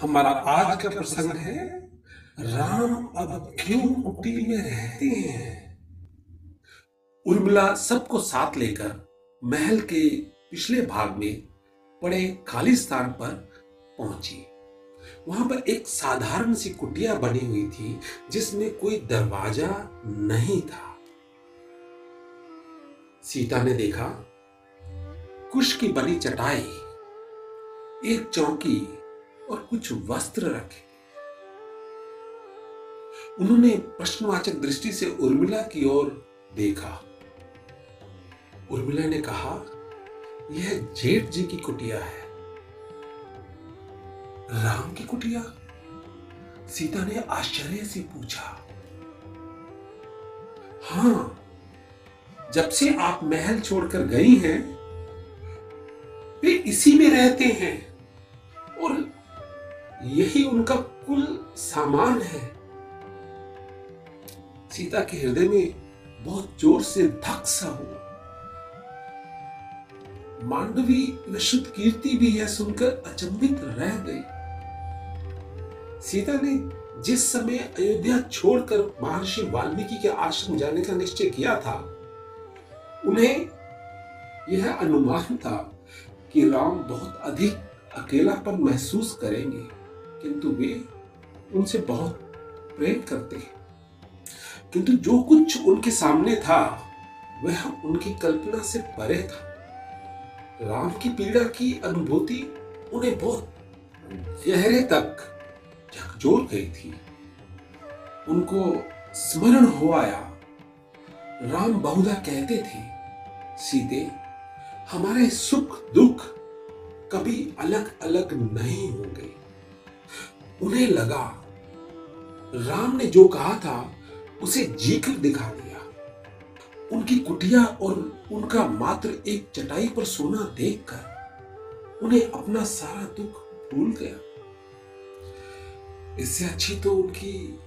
हमारा आज का प्रसंग है, राम अब क्यों कुटी में रहते हैं? उर्मिला सबको साथ लेकर महल के पिछले भाग में पड़े खाली स्थान पर पहुँची। वहाँ पर एक साधारण सी कुटिया बनी हुई थी, जिसमें कोई दरवाज़ा नहीं था। सीता ने देखा, कुश की बनी चटाई, एक चौकी और कुछ वस्त्र रखे। उन्होंने प्रश्नवाचक दृष्टि से उर्मिला की ओर देखा। उर्मिला ने कहा, यह जेठ जी की कुटिया है। राम की कुटिया? सीता ने आश्चर्य से पूछा। हाँ, जब से आप महल छोड़कर गई हैं, वे इसी में रहते हैं। यही उनका कुल सामान है। सीता के हृदय में बहुत ज़ोर से धक सा हुआ। मांडवी व शुद्ध कीर्ति भी यह सुनकर अचंभित रह गई। सीता ने जिस समय अयोध्या छोड़कर महर्षि वाल्मीकि के आश्रम जाने का निश्चय किया था, उन्हें यह अनुमान था कि राम बहुत अधिक अकेलापन महसूस करेंगे। किंतु वे उनसे बहुत प्रेम करते हैं। किंतु जो कुछ उनके सामने था, वह उनकी कल्पना से परे था। राम की पीड़ा की अनुभूति उन्हें बहुत गहरे तक झकझोर गई थी। उनको स्मरण हो आया। राम बहुधा कहते थे, सीते, हमारे सुख दुख कभी अलग अलग नहीं होंगे। उन्हें लगा, राम ने जो कहा था, उसे जीकर दिखा दिया। उनकी कुटिया और उनका मात्र एक चटाई पर सोना देखकर उन्हें अपना सारा दुख भूल गया। इससे अच्छी तो उनकी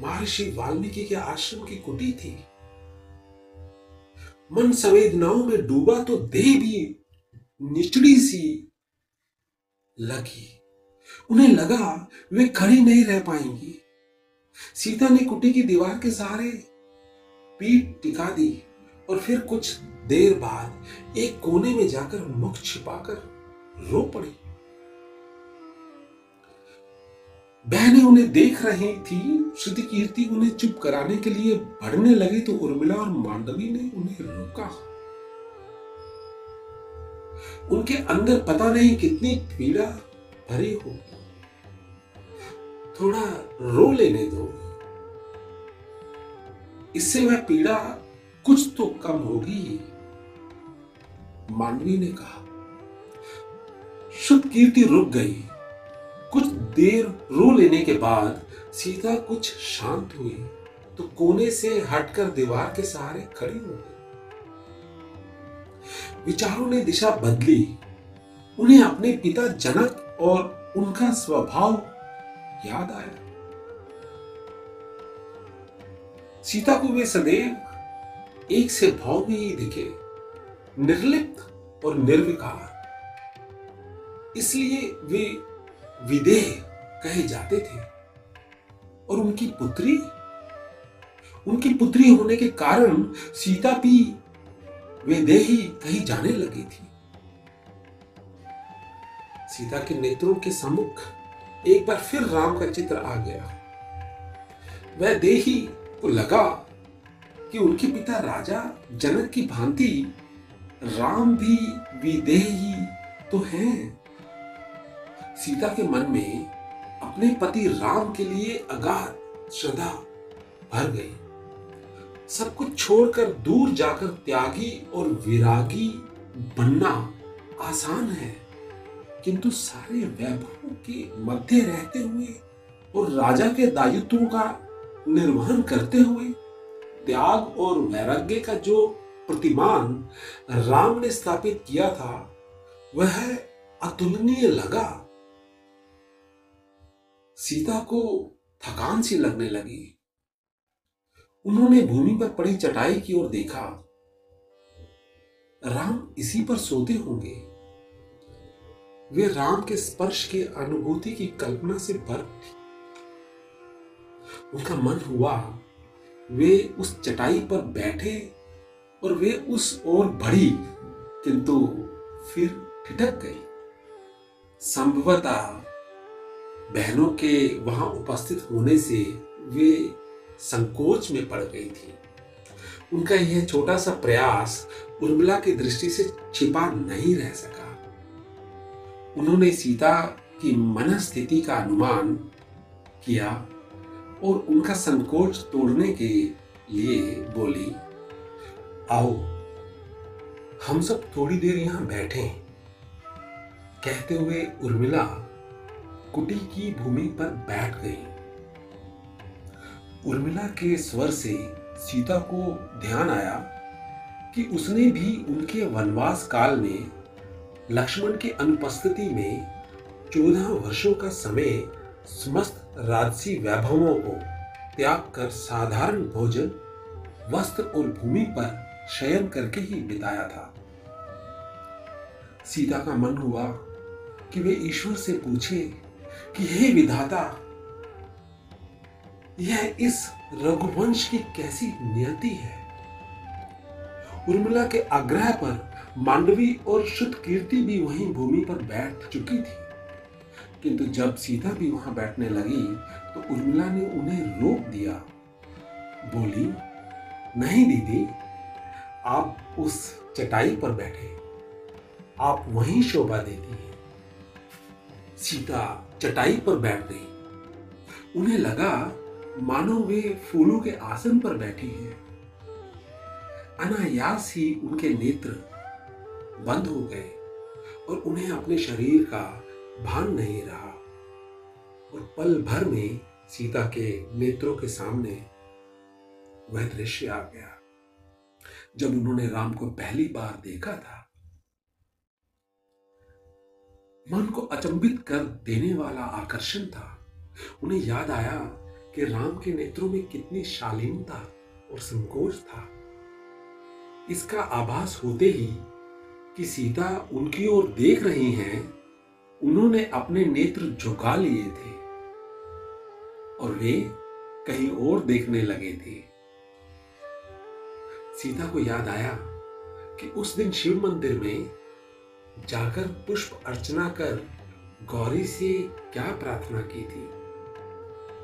महर्षि वाल्मीकि के आश्रम की कुटी थी। मन संवेदनाओं में डूबा तो देह भी निचड़ी सी लगी। उन्हें लगा, वे खड़ी नहीं रह पाएँगी। सीता ने कुटी की दीवार के सहारे पीठ टिका दी और फिर कुछ देर बाद एक कोने में जाकर मुख छिपाकर रो पड़ी। बहनें उन्हें देख रही थी श्रुति कीर्ति उन्हें चुप कराने के लिए बढ़ने लगी तो उर्मिला और मांडवी ने उन्हें रोका। उनके अंदर पता नहीं कितनी पीड़ा भरी हो थोड़ा रो लेने दो। इससे वह पीड़ा कुछ तो कम होगी, मानवी ने कहा। शुद्ध कीर्ति रुक गई। कुछ देर रो लेने के बाद सीता कुछ शांत हुई। तो कोने से हटकर दीवार के सहारे खड़ी हो गई। विचारों ने दिशा बदली। उन्हें अपने पिता जनक और उनका स्वभाव याद आया। सीता को वे सदैव एक से भाव में ही दिखे, निर्लिप्त और निर्विकार। इसलिए वे विदेह कहे जाते थे। और उनकी पुत्री? उनकी पुत्री होने के कारण सीता भी विदेही कही जाने लगी थी। सीता के नेत्रों के सम्मुख एक बार फिर राम का चित्र आ गया। वह देही को लगा कि उनके पिता राजा, जनक की भांति राम भी विदेही तो हैं। सीता के मन में अपने पति राम के लिए अगाध श्रद्धा भर गई। सब कुछ छोड़कर दूर जाकर त्यागी और विरागी बनना आसान है। किंतु सारे वैभवों के मध्य रहते हुए और राजा के दायित्वों का निर्वहन करते हुए त्याग और वैराग्य का जो प्रतिमान राम ने स्थापित किया था, वह अतुलनीय लगा। सीता को थकान सी लगने लगी। उन्होंने भूमि पर पड़ी चटाई की ओर देखा। राम इसी पर सोते होंगे। वे राम के स्पर्श की अनुभूति की कल्पना से भर उठी उनका मन हुआ। वे उस चटाई पर बैठे और वे उस ओर बढ़ी, किंतु फिर ठिठक गई। संभवतः बहनों के वहाँ उपस्थित होने से वे संकोच में पड़ गई थी। उनका यह छोटा सा प्रयास उर्मिला की दृष्टि से छिपा नहीं रह सका। उन्होंने सीता की मन स्थिति का अनुमान किया और उनका संकोच तोड़ने के लिए बोली, आओ, हम सब थोड़ी देर यहाँ बैठे कहते हुए उर्मिला कुटी की भूमि पर बैठ गई। उर्मिला के स्वर से सीता को ध्यान आया कि उसने भी उनके वनवास काल में लक्ष्मण की अनुपस्थिति में चौदह वर्षों का समय समस्त राजसी वैभवों को त्याग कर साधारण भोजन, वस्त्र और भूमि पर शयन करके ही बिताया था। सीता का मन हुआ कि वे ईश्वर से पूछे कि हे विधाता, यह इस रघुवंश की कैसी नियति है? उर्मिला के आग्रह पर मांडवी और शुद्ध कीर्ति भी वहीं भूमि पर बैठ चुकी थी। किंतु जब सीता भी वहाँ बैठने लगी तो उर्मिला ने उन्हें रोक दिया। बोली, नहीं दीदी, आप उस चटाई पर बैठे। आप वहीं शोभा देती हैं। सीता चटाई पर बैठ गई। उन्हें लगा मानो वे फूलों के आसन पर बैठी है। अनायास ही उनके नेत्र बंद हो गए और उन्हें अपने शरीर का भान नहीं रहा। और पल भर में सीता के नेत्रों के सामने वह दृश्य आ गया। जब उन्होंने राम को पहली बार देखा था, मन को अचंभित कर देने वाला आकर्षण था। उन्हें याद आया कि राम के नेत्रों में कितनी शालीनता और संकोच था। इसका आभास होते ही कि सीता उनकी ओर देख रही हैं, उन्होंने अपने नेत्र झुका लिए थे और वे कहीं और देखने लगे थे। सीता को याद आया कि उस दिन शिव मंदिर में जाकर पुष्प अर्चना कर गौरी से क्या प्रार्थना की थी?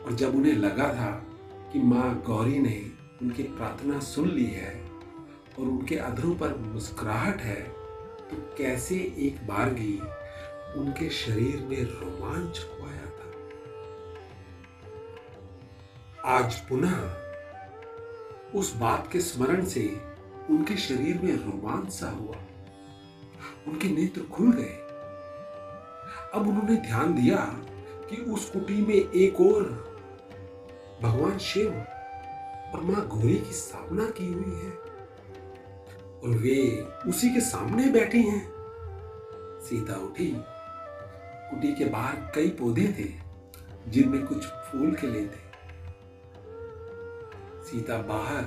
और जब उन्हें लगा था कि माँ गौरी ने उनकी प्रार्थना सुन ली है और उनके अधरों पर मुस्कुराहट है कैसे एक बार भी उनके शरीर में रोमांच छुपाया था। आज पुनः उस बात के स्मरण से उनके शरीर में रोमांच सा हुआ। उनके नेत्र खुल गए। अब उन्होंने ध्यान दिया कि उस कुटी में एक और भगवान शिव और माँ गौरी की स्थापना की हुई है। और वे उसी के सामने बैठी हैं। सीता उठी। कुटी के बाहर कई पौधे थे, जिनमें कुछ फूल खिले थे। सीता बाहर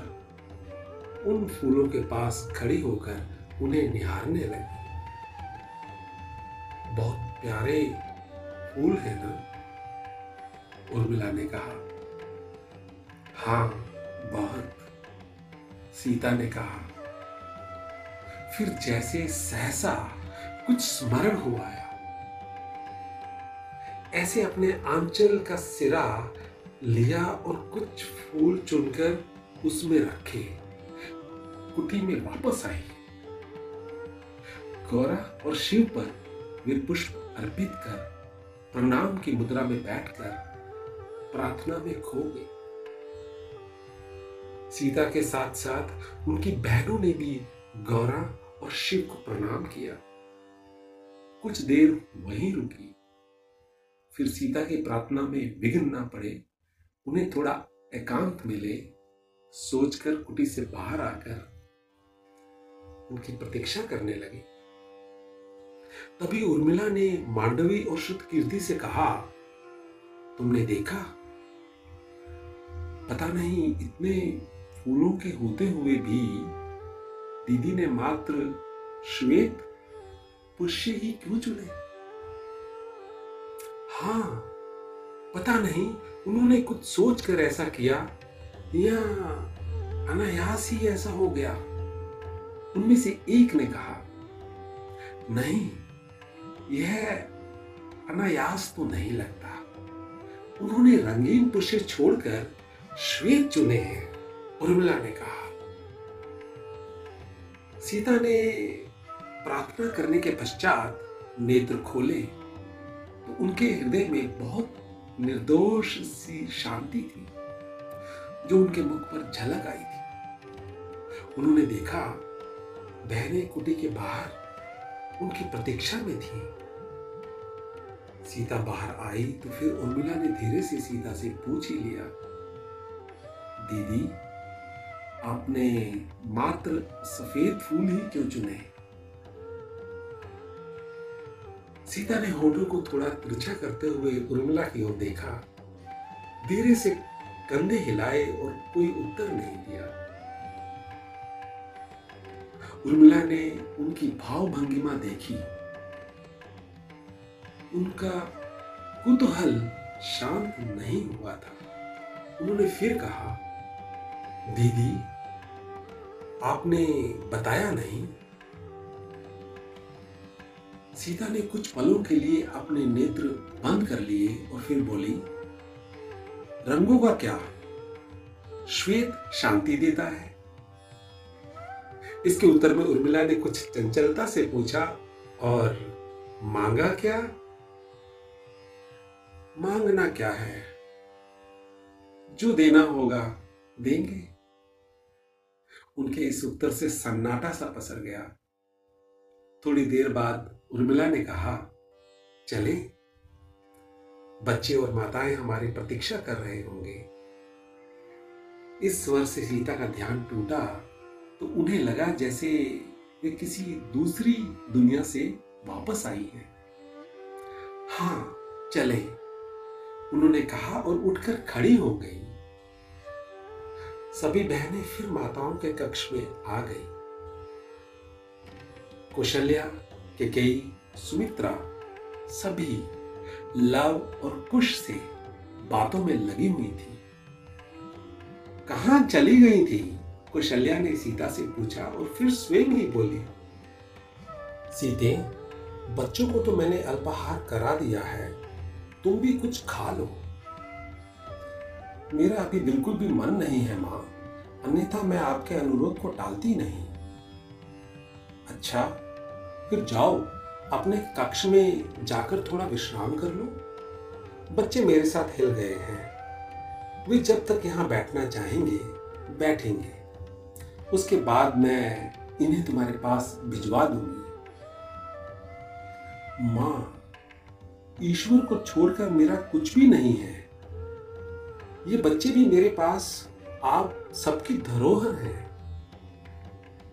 उन फूलों के पास खड़ी होकर उन्हें निहारने लगी। बहुत प्यारे फूल है ना? उर्मिला ने कहा। हाँ बहुत। सीता ने कहा। फिर जैसे सहसा कुछ स्मरण हुआ आया ऐसे अपने आंचल का सिरा लिया और कुछ फूल चुनकर उसमें रखे। कुटी में वापस आई। गौरा और शिव पर वे पुष्प अर्पित कर प्रणाम की मुद्रा में बैठकर प्रार्थना में खो गई सीता के साथ साथ उनकी बहनों ने भी गौरा और शिव को प्रणाम किया। कुछ देर वहीं रुकी। फिर सीता की प्रार्थना में विघ्न ना पड़े, उन्हें थोड़ा एकांत मिले, सोचकर कुटी से बाहर आकर उनकी प्रतीक्षा करने लगी। तभी उर्मिला ने मांडवी और शुद्ध कीर्ति से कहा, तुमने देखा? पता नहीं, इतने फूलों के होते हुए भी दीदी ने मात्र श्वेत पुष्य ही क्यों चुने? हाँ पता नहीं, उन्होंने कुछ सोच कर ऐसा किया, या अनायास ही ऐसा हो गया। उनमें से एक ने कहा, नहीं, यह अनायास तो नहीं लगता। उन्होंने रंगीन पुष्य छोड़कर श्वेत चुने हैं। उर्मिला ने कहा सीता ने प्रार्थना करने के पश्चात नेत्र खोले। तो उनके हृदय में बहुत निर्दोष सी शांति थी, जो उनके मुख पर झलक आई थी। उन्होंने देखा, बहने कुटी के बाहर उनकी प्रतीक्षा में थी। सीता बाहर आई तो फिर उर्मिला ने धीरे से सीता से पूछ ही लिया, दीदी आपने मात्र सफ़ेद फूल ही क्यों चुने? सीता ने होठों को थोड़ा तिरछा करते हुए उर्मिला की ओर देखा। धीरे से कंधे हिलाए और कोई उत्तर नहीं दिया। उर्मिला ने उनकी भाव भंगिमा देखी। उनका कुतूहल शांत नहीं हुआ था। उन्होंने फिर कहा, दीदी आपने बताया नहीं। सीता ने कुछ पलों के लिए अपने नेत्र बंद कर लिए और फिर बोली, रंगों का क्या? श्वेत शांति देता है। इसके उत्तर में उर्मिला ने कुछ चंचलता से पूछा, और मांगा क्या? मांगना क्या है? जो देना होगा देंगे। उनके इस उत्तर से सन्नाटा सा पसर गया। थोड़ी देर बाद उर्मिला ने कहा, चले। बच्चे और माताएँ हमारी प्रतीक्षा कर रहे होंगे। इस स्वर से सीता का ध्यान टूटा तो उन्हें लगा जैसे वे किसी दूसरी दुनिया से वापस आई है। हाँ चले। उन्होंने कहा और उठकर खड़ी हो गई। सभी बहनें फिर माताओं के कक्ष में आ गई। कौशल्या, केकई, सुमित्रा सभी लव और कुश से बातों में लगी हुई थी। कहा चली गई थी? कुशल्या ने सीता से पूछा और फिर स्वयं ही बोली, सीते, बच्चों को तो मैंने अल्पाहार करा दिया है, तुम भी कुछ खा लो। मेरा अभी बिल्कुल भी मन नहीं है माँ। अन्यथा मैं आपके अनुरोध को टालती नहीं। अच्छा फिर जाओ, अपने कक्ष में जाकर थोड़ा विश्राम कर लो। बच्चे मेरे साथ हिल गए हैं। वे जब तक यहाँ बैठना चाहेंगे, बैठेंगे। उसके बाद मैं इन्हें तुम्हारे पास भिजवा दूँगी। माँ, ईश्वर को छोड़कर मेरा कुछ भी नहीं है। ये बच्चे भी मेरे पास, आप सबकी धरोहर हैं।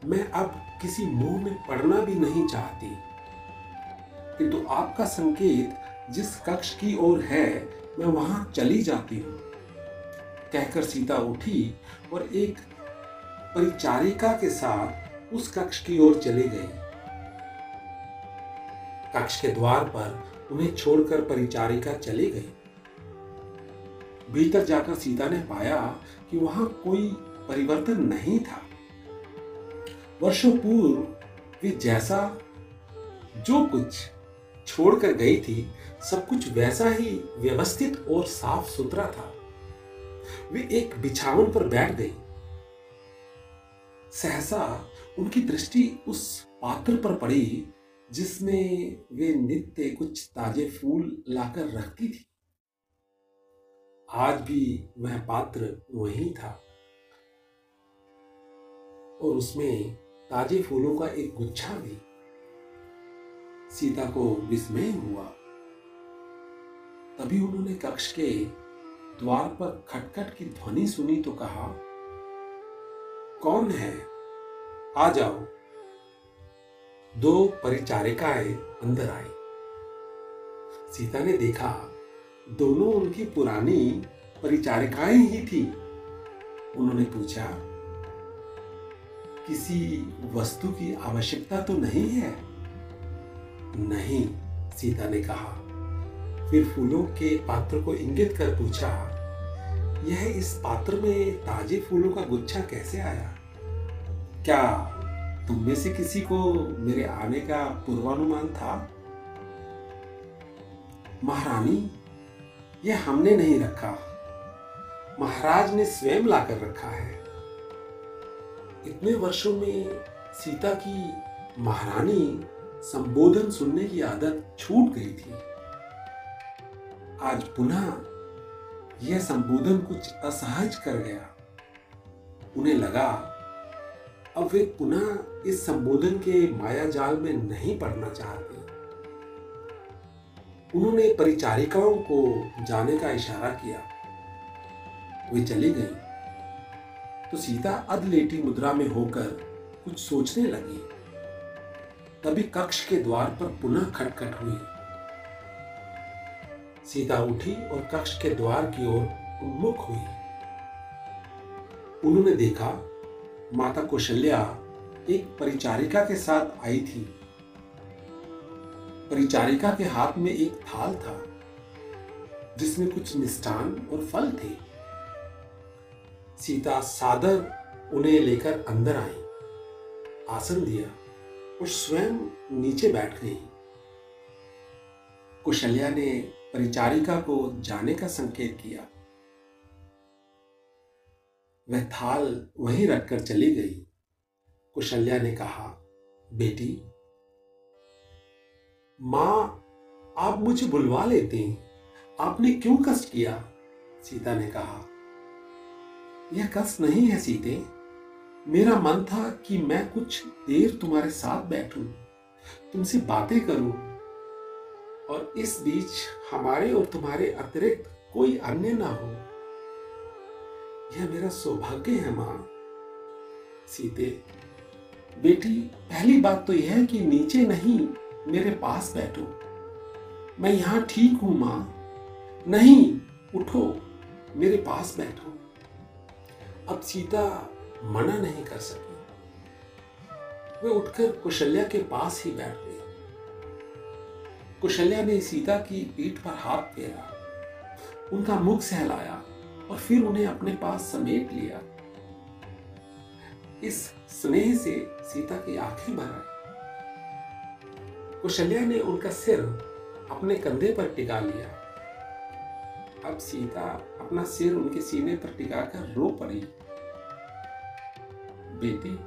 मैं अब किसी मुँह में पढ़ना भी नहीं चाहती। किंतु तो आपका संकेत जिस कक्ष की ओर है, मैं वहाँ चली जाती हूँ। कहकर सीता उठी और एक परिचारिका के साथ उस कक्ष की ओर चली गई। कक्ष के द्वार पर उन्हें छोड़कर परिचारिका चली गई। भीतर जाकर सीता ने पाया कि वहाँ कोई परिवर्तन नहीं था। वर्षों पूर्व वे जैसा जो कुछ छोड़कर गई थी, सब कुछ वैसा ही व्यवस्थित और साफ़ सुथरा था। वे एक बिछावन पर बैठ गई। सहसा उनकी दृष्टि उस पात्र पर पड़ी जिसमें वे नित्य कुछ ताजे फूल लाकर रखती थी। आज भी वह पात्र वही था। और उसमें ताजे फूलों का एक गुच्छा भी। सीता को विस्मय हुआ। तभी उन्होंने कक्ष के द्वार पर खटखट की ध्वनि सुनी तो कहा, कौन है? आ जाओ। दो परिचारिकाएँ अंदर आई। सीता ने देखा दोनों उनकी पुरानी परिचारिकाएँ ही थी। उन्होंने पूछा, किसी वस्तु की आवश्यकता तो नहीं है? नहीं, सीता ने कहा। फिर फूलों के पात्र को इंगित कर पूछा, यह इस पात्र में ताजे फूलों का गुच्छा कैसे आया? क्या तुम में से किसी को मेरे आने का पूर्वानुमान था? महारानी यह हमने नहीं रखा। महाराज ने स्वयं लाकर रखा है। इतने वर्षों में सीता की महारानी संबोधन सुनने की आदत छूट गई थी। आज पुनः यह संबोधन कुछ असहज कर गया। उन्हें लगा, अब वे पुनः इस संबोधन के माया जाल में नहीं पड़ना चाहते। उन्होंने परिचारिकाओं को जाने का इशारा किया। वे चली गई। तो सीता अधलेटी मुद्रा में होकर कुछ सोचने लगी। तभी कक्ष के द्वार पर पुनः खटखट हुई। सीता उठी और कक्ष के द्वार की ओर उन्मुख हुई। उन्होंने देखा, माता कौशल्या एक परिचारिका के साथ आई थी। परिचारिका के हाथ में एक थाल था, जिसमें कुछ मिष्ठान और फल थे। सीता सादर उन्हें लेकर अंदर आई, आसन दिया और स्वयं नीचे बैठ गई। कुशल्या ने परिचारिका को जाने का संकेत किया। वह थाल वहीं रखकर चली गई। कुशल्या ने कहा, बेटी माँ, आप मुझे बुलवा लेते आपने क्यों कष्ट किया? सीता ने कहा। यह कष्ट नहीं है सीते। मेरा मन था कि मैं कुछ देर तुम्हारे साथ बैठूं, तुमसे बातें करूँ, और इस बीच हमारे और तुम्हारे अतिरिक्त कोई अन्य ना हो। यह मेरा सौभाग्य है माँ। सीते, बेटी, पहली बात तो यह है कि नीचे नहीं मेरे पास बैठो। मैं यहाँ ठीक हूँ, माँ। नहीं, उठो। मेरे पास बैठो। अब सीता मना नहीं कर सकी। वे उठकर कुशल्या के पास ही बैठ गई। कुशल्या ने सीता की पीठ पर हाथ फेरा। उनका मुख सहलाया और फिर उन्हें अपने पास समेट लिया। इस स्नेह से सीता की आँखें भर आई। कुशल्या ने उनका सिर अपने कंधे पर टिका लिया। अब सीता अपना सिर उनके सीने पर टिकाकर रो पड़ी। बेटी,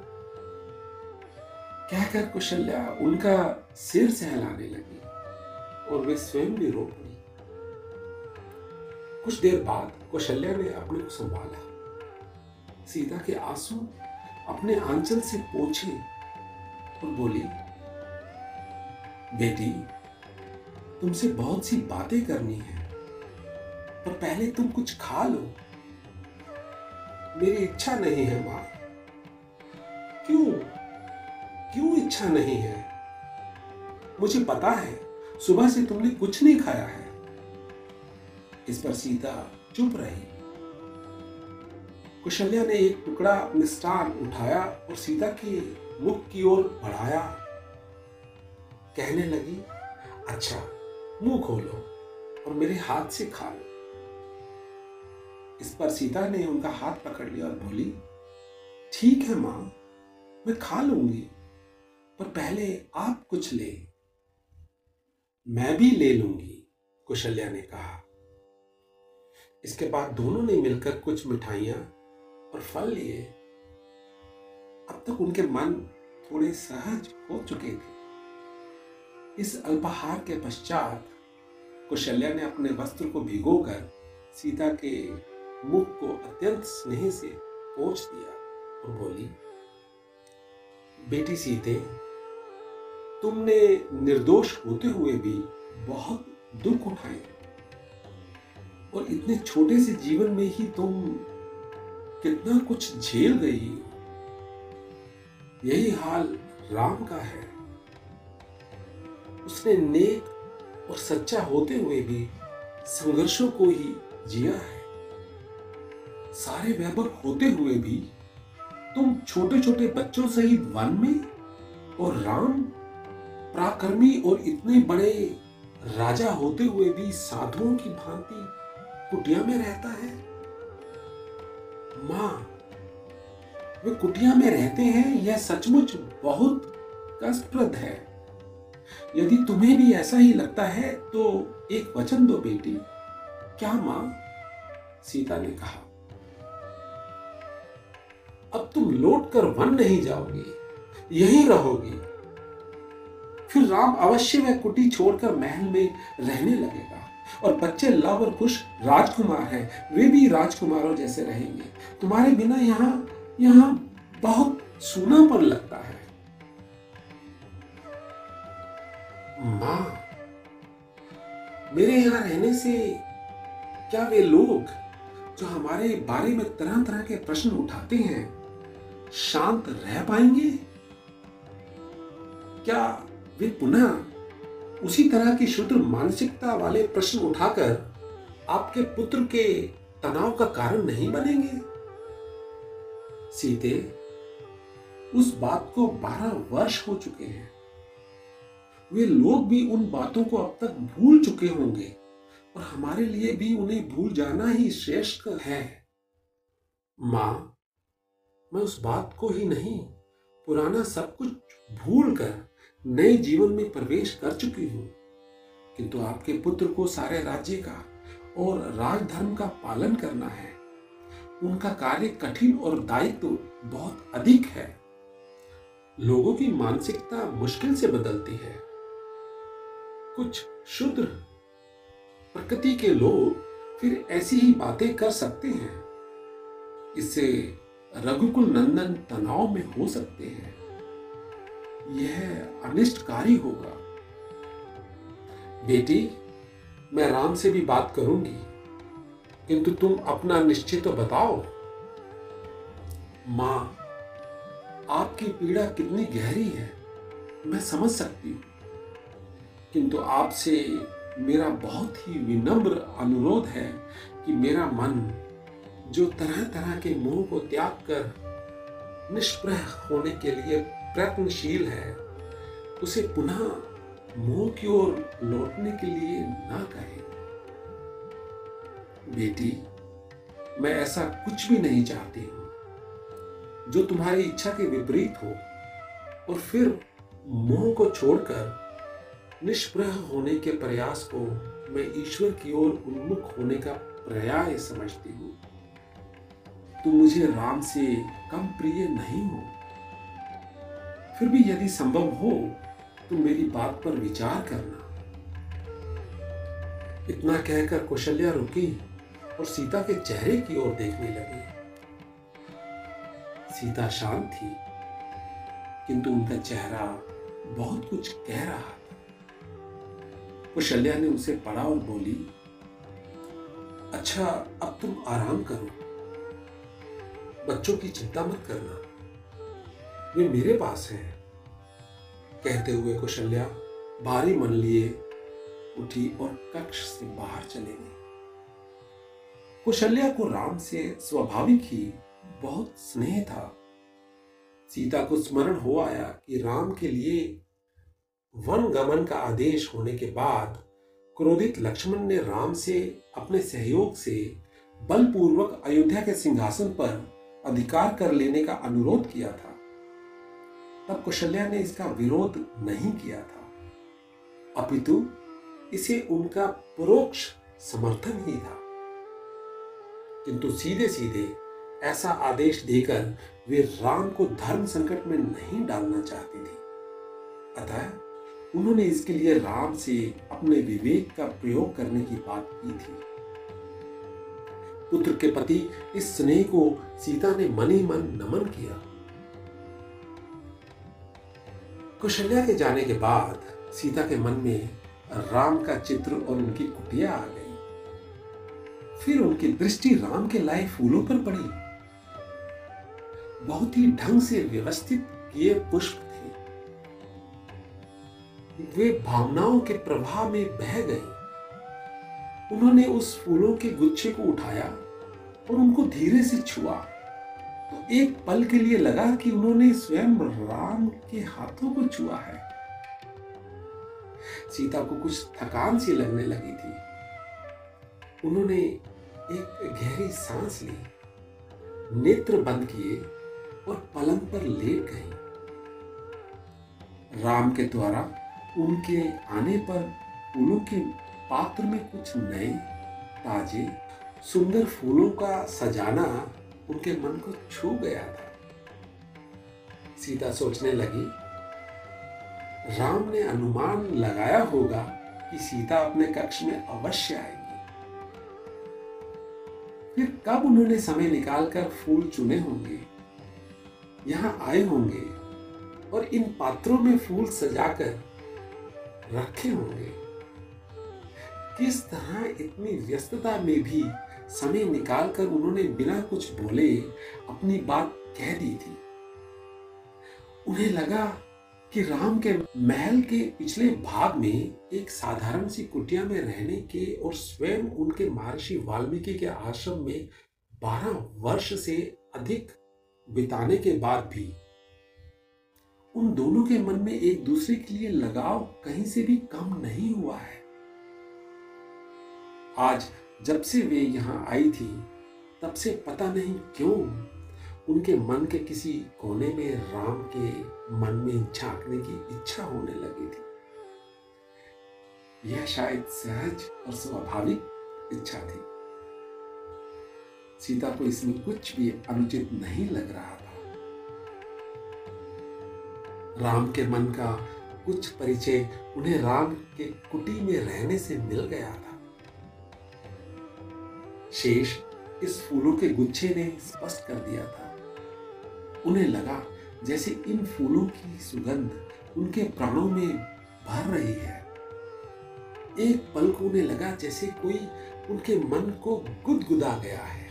कहकर कुशल्या उनका सिर सहलाने लगी और वे स्वयं भी रो पड़ी। कुछ देर बाद कौशल्या ने अपने को संभाला। सीता के आँसू अपने आंचल से पोछे और बोली बेटी, तुमसे बहुत सी बातें करनी है, पर पहले तुम कुछ खा लो। मेरी इच्छा नहीं है माँ। क्यों? क्यों इच्छा नहीं है? मुझे पता है, सुबह से तुमने कुछ नहीं खाया है। इस पर सीता चुप रही। कुशल्या ने एक टुकड़ा मिष्टान उठाया और सीता के मुख की ओर बढ़ाया। कहने लगी अच्छा मुँह खोलो और मेरे हाथ से खा लो। इस पर सीता ने उनका हाथ पकड़ लिया और बोली, ठीक है माँ, मैं खा लूँगी, पर पहले आप कुछ ले। मैं भी ले लूँगी, कुशल्या ने कहा। इसके बाद दोनों ने मिलकर कुछ मिठाइयाँ और फल लिए। अब तक उनके मन थोड़े सहज हो चुके थे। इस अल्पाहार के पश्चात कुशल्या ने अपने वस्त्र को भिगोकर सीता के मुख को अत्यंत स्नेह से पोछ दिया और बोली, बेटी सीते, तुमने निर्दोष होते हुए भी बहुत दुख उठाए और इतने छोटे से जीवन में ही तुम कितना कुछ झेल गई। यही हाल राम का है। उसने नेक और सच्चा होते हुए भी संघर्षों को ही जिया है। सारे वैभव होते हुए भी तुम छोटे छोटे बच्चों सहित वन में और राम पराक्रमी और इतने बड़े राजा होते हुए भी साधुओं की भांति कुटिया में रहता है। माँ, वे कुटिया में रहते हैं, यह सचमुच बहुत कष्टप्रद है। यदि तुम्हें भी ऐसा ही लगता है तो एक वचन दो बेटी। क्या माँ? सीता ने कहा। अब तुम लौट कर वन नहीं जाओगी, यहीं रहोगी। फिर राम अवश्य वह कुटी छोड़कर महल में रहने लगेगा। और बच्चे लव और खुश राजकुमार हैं, वे भी राजकुमारों जैसे रहेंगे। तुम्हारे बिना यहाँ यहाँ बहुत सूनापन लगता है। माँ, मेरे यहाँ रहने से क्या वे लोग जो हमारे बारे में तरह तरह के प्रश्न उठाते हैं, शांत रह पाएँगे? क्या वे पुनः उसी तरह की शुद्ध मानसिकता वाले प्रश्न उठाकर आपके पुत्र के तनाव का कारण नहीं बनेंगे? सीते, उस बात को बारह वर्ष हो चुके हैं। वे लोग भी उन बातों को अब तक भूल चुके होंगे, और हमारे लिए भी उन्हें भूल जाना ही श्रेष्ठ है। माँ, मैं उस बात को ही नहीं, पुराना सब कुछ भूल कर नए जीवन में प्रवेश कर चुकी हूँ। किंतु आपके पुत्र को सारे राज्य का और राजधर्म का पालन करना है। उनका कार्य कठिन और दायित्व तो बहुत अधिक है। लोगों की मानसिकता मुश्किल से बदलती है। कुछ शुद्ध प्रकृति के लोग फिर ऐसी ही बातें कर सकते हैं। इससे रघुकुल नंदन तनाव में हो सकते हैं। यह अनिष्टकारी होगा। बेटी, मैं राम से भी बात करूँगी, किंतु तुम अपना निश्चय तो बताओ, माँ, आपकी पीड़ा कितनी गहरी है, मैं समझ सकती हूँ। किंतु आपसे मेरा बहुत ही विनम्र अनुरोध है कि मेरा मन जो तरह तरह के मोह को त्याग कर निष्प्रह होने के लिए प्रयत्नशील है, उसे पुनः मोह की ओर लौटने के लिए ना कहे। बेटी, मैं ऐसा कुछ भी नहीं चाहती हूँ। जो तुम्हारी इच्छा के विपरीत हो और फिर मोह को छोड़कर निष्प्रह होने के प्रयास को मैं ईश्वर की ओर उन्मुख होने का पर्याय समझती हूँ। तुम मुझे राम से कम प्रिय नहीं हो। फिर भी यदि संभव हो तो मेरी बात पर विचार करना। इतना कहकर कौशल्या रुकी और सीता के चेहरे की ओर देखने लगी। सीता शांत थी, किंतु उनका चेहरा बहुत कुछ कह रहा कौशल्या ने उसे पढ़ा और बोली अच्छा अब तुम आराम करो। बच्चों की चिंता मत करना। वे मेरे पास हैं। कहते हुए कौशल्या भारी मन लिए उठी और कक्ष से बाहर चले गई। कुशल्या को राम से स्वाभाविक ही बहुत स्नेह था। सीता को स्मरण हो आया कि राम के लिए वन गमन का आदेश होने के बाद क्रोधित लक्ष्मण ने राम से अपने सहयोग से बलपूर्वक अयोध्या के सिंहासन पर अधिकार कर लेने का अनुरोध किया था। तब कौशल्या ने इसका विरोध नहीं किया था। अपितु इसे उनका परोक्ष समर्थन ही था। किंतु सीधे सीधे ऐसा आदेश देकर वे राम को धर्म संकट में नहीं डालना चाहती थी। अतः उन्होंने इसके लिए राम से अपने विवेक का प्रयोग करने की बात की थी। पुत्र के प्रति इस स्नेह को सीता ने मन ही मन नमन किया। कुशल्या के जाने के बाद सीता के मन में राम का चित्र और उनकी कुटिया आ गई। फिर उनकी दृष्टि राम के लाए फूलों पर पड़ी। बहुत ही ढंग से व्यवस्थित किए पुष्प वे भावनाओं के प्रभाव में बह गए। उन्होंने उस फूलों के गुच्छे को उठाया और उनको धीरे से छुआ। तो एक पल के लिए लगा कि उन्होंने स्वयं राम के हाथों को छुआ है। सीता को कुछ थकान सी लगने लगी थी। उन्होंने एक गहरी सांस ली, नेत्र बंद किए और पलंग पर लेट गई। राम के द्वारा उनके आने पर फूलों के पात्र में कुछ नए, ताजे, सुंदर फूलों का सजाना उनके मन को छू गया था। सीता सोचने लगी, राम ने अनुमान लगाया होगा कि सीता अपने कक्ष में अवश्य आएगी। फिर कब उन्होंने समय निकालकर फूल चुने होंगे? यहाँ आए होंगे और इन पात्रों में फूल सजाकर रखे होंगे। किस तरह इतनी व्यस्तता में भी समय निकालकर उन्होंने बिना कुछ बोले अपनी बात कह दी थी। उन्हें लगा कि राम के महल के पिछले भाग में एक साधारण सी कुटिया में रहने के और स्वयं उनके महर्षि वाल्मीकि के आश्रम में बारह वर्ष से अधिक बिताने के बाद भी उन दोनों के मन में एक दूसरे के लिए लगाव कहीं से भी कम नहीं हुआ है। आज जब से वे यहाँ आई थी, तब से पता नहीं क्यों उनके मन के किसी कोने में राम के मन में झांकने की इच्छा होने लगी थी। यह शायद सहज और स्वाभाविक इच्छा थी। सीता को इसमें कुछ भी अनुचित नहीं लग रहा राम के मन का कुछ परिचय उन्हें राम के कुटी में रहने से मिल गया था। शेष इस फूलों के गुच्छे ने स्पष्ट कर दिया था। उन्हें लगा जैसे इन फूलों की सुगंध उनके प्राणों में भर रही है। एक पल को उन्हें लगा जैसे कोई उनके मन को गुदगुदा गया है।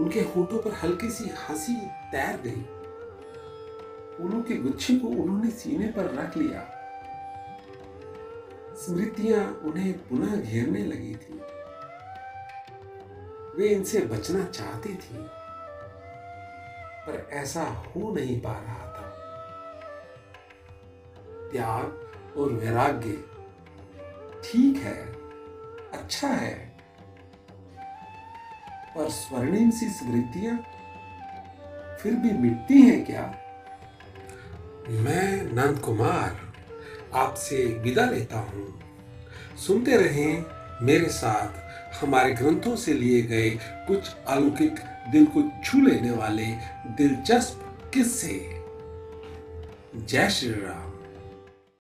उनके होठों पर हल्की सी हँसी तैर गई। फूलों के गुच्छे को उन्होंने सीने पर रख लिया। स्मृतियाँ उन्हें पुनः घेरने लगी थी। वे इनसे बचना चाहती थी, पर ऐसा हो नहीं पा रहा था। त्याग और वैराग्य ठीक है अच्छा है, पर स्वर्णिम सी स्मृतियाँ फिर भी मिटती हैं क्या? मैं नंद कुमार आपसे विदा लेता हूँ। सुनते रहें मेरे साथ हमारे ग्रंथों से लिए गए कुछ अलौकिक, दिल को छू लेने वाले दिलचस्प किस्से। जय श्री राम।